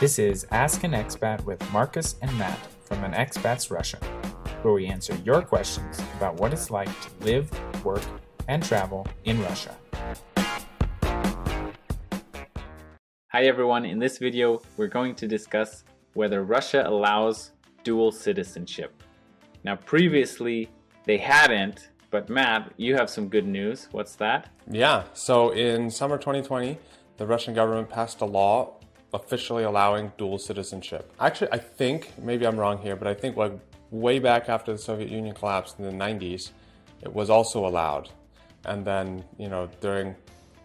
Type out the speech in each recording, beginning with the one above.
This is Ask an Expat with Marcus and Matt from an Expat's Russia, where we answer your questions about what it's like to live, work, and travel in Russia. Hi everyone, in this video we're going to discuss whether Russia allows dual citizenship. Now previously they hadn't, but Matt, you have some good news. What's that? Yeah, so in summer 2020, the Russian government passed a law officially allowing dual citizenship. Actually, I think, maybe I'm wrong here, but I think like way back after the Soviet Union collapsed in the 90s, it was also allowed. And then, you know, during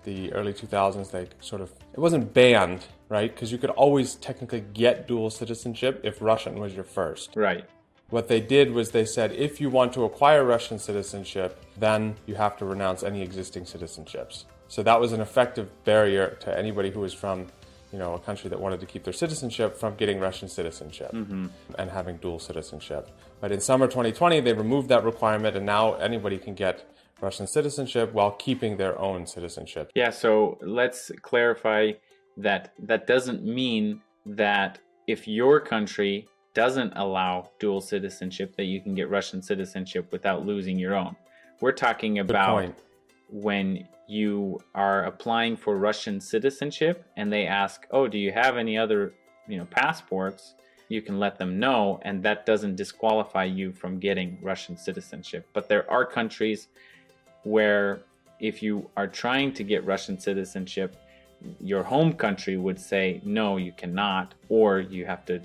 the early 2000s, they sort of, it wasn't banned, right? Because you could always technically get dual citizenship if Russian was your first. Right. What they did was they said if you want to acquire Russian citizenship, then you have to renounce any existing citizenships. So that was an effective barrier to anybody who was from you know, a country that wanted to keep their citizenship from getting Russian citizenship mm-hmm. and having dual citizenship. But in summer 2020, they removed that requirement, and now anybody can get Russian citizenship while keeping their own citizenship. Yeah, so let's clarify that that doesn't mean that if your country doesn't allow dual citizenship, that you can get Russian citizenship without losing your own. We're talking about when you are applying for Russian citizenship and they ask, "Oh, do you have any other, you know, passports?" You can let them know and that doesn't disqualify you from getting Russian citizenship. But there are countries where if you are trying to get Russian citizenship, your home country would say, "No, you cannot," or you have to,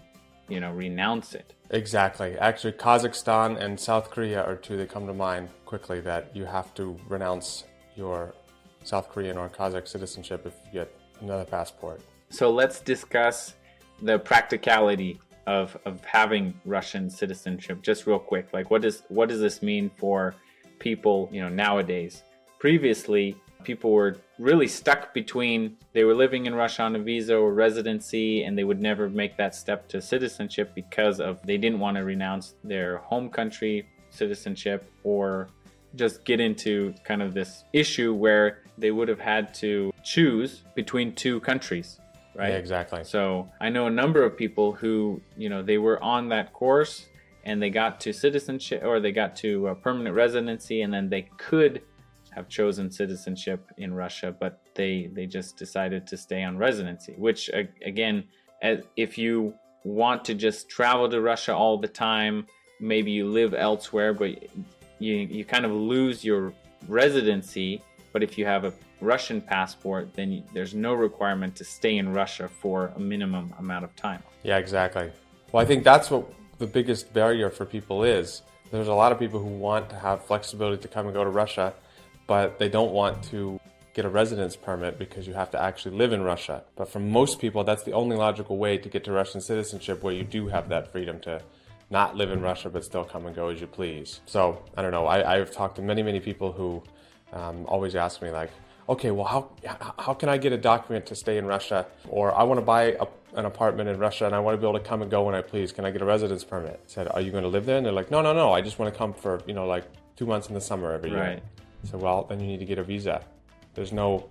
you know, renounce it. Exactly. Actually, Kazakhstan and South Korea are two that come to mind quickly that you have to renounce your South Korean or Kazakh citizenship if you get another passport. So let's discuss the practicality of, of having Russian citizenship just real quick. Like what does what does this mean for people, you know, nowadays? Previously, people were really stuck between they were living in Russia on a visa or residency and they would never make that step to citizenship because of they didn't want to renounce their home country citizenship or just get into kind of this issue where they would have had to choose between two countries right yeah, exactly so i know a number of people who you know they were on that course and they got to citizenship or they got to permanent residency and then they could have chosen citizenship in russia but they they just decided to stay on residency which again if you want to just travel to russia all the time maybe you live elsewhere but you you kind of lose your residency. But if you have a Russian passport, then you, there's no requirement to stay in Russia for a minimum amount of time. Yeah, exactly. Well, I think that's what the biggest barrier for people is. There's a lot of people who want to have flexibility to come and go to Russia, but they don't want to get a residence permit because you have to actually live in Russia. But for most people, that's the only logical way to get to Russian citizenship where you do have that freedom to not live in Russia but still come and go as you please. So I don't know. I, have talked to many, many people who um, always ask me like, okay, well, how how can I get a document to stay in Russia? Or I want to buy a, an apartment in Russia and I want to be able to come and go when I please. Can I get a residence permit? I said, are you going to live there? And they're like, no, no, no. I just want to come for you know like two months in the summer every year. Right. So well, then you need to get a visa. There's no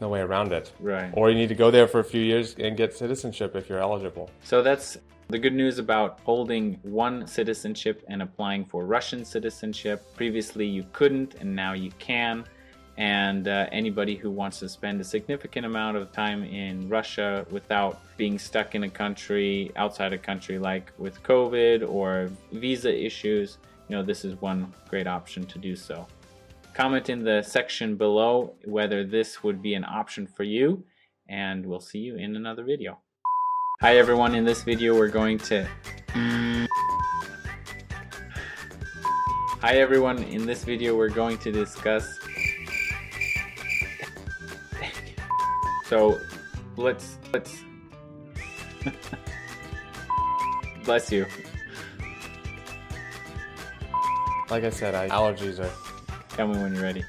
no way around it. Right. Or you need to go there for a few years and get citizenship if you're eligible. So that's the good news about holding one citizenship and applying for Russian citizenship. Previously, you couldn't, and now you can. And uh, anybody who wants to spend a significant amount of time in Russia without being stuck in a country, outside a country, like with COVID or visa issues, you know, this is one great option to do so. Comment in the section below whether this would be an option for you, and we'll see you in another video. Hi everyone, in this video we're going to... Hi everyone, in this video we're going to discuss... so, let's... let's... Bless you. Like I said, I, allergies are... Tell me when you're ready.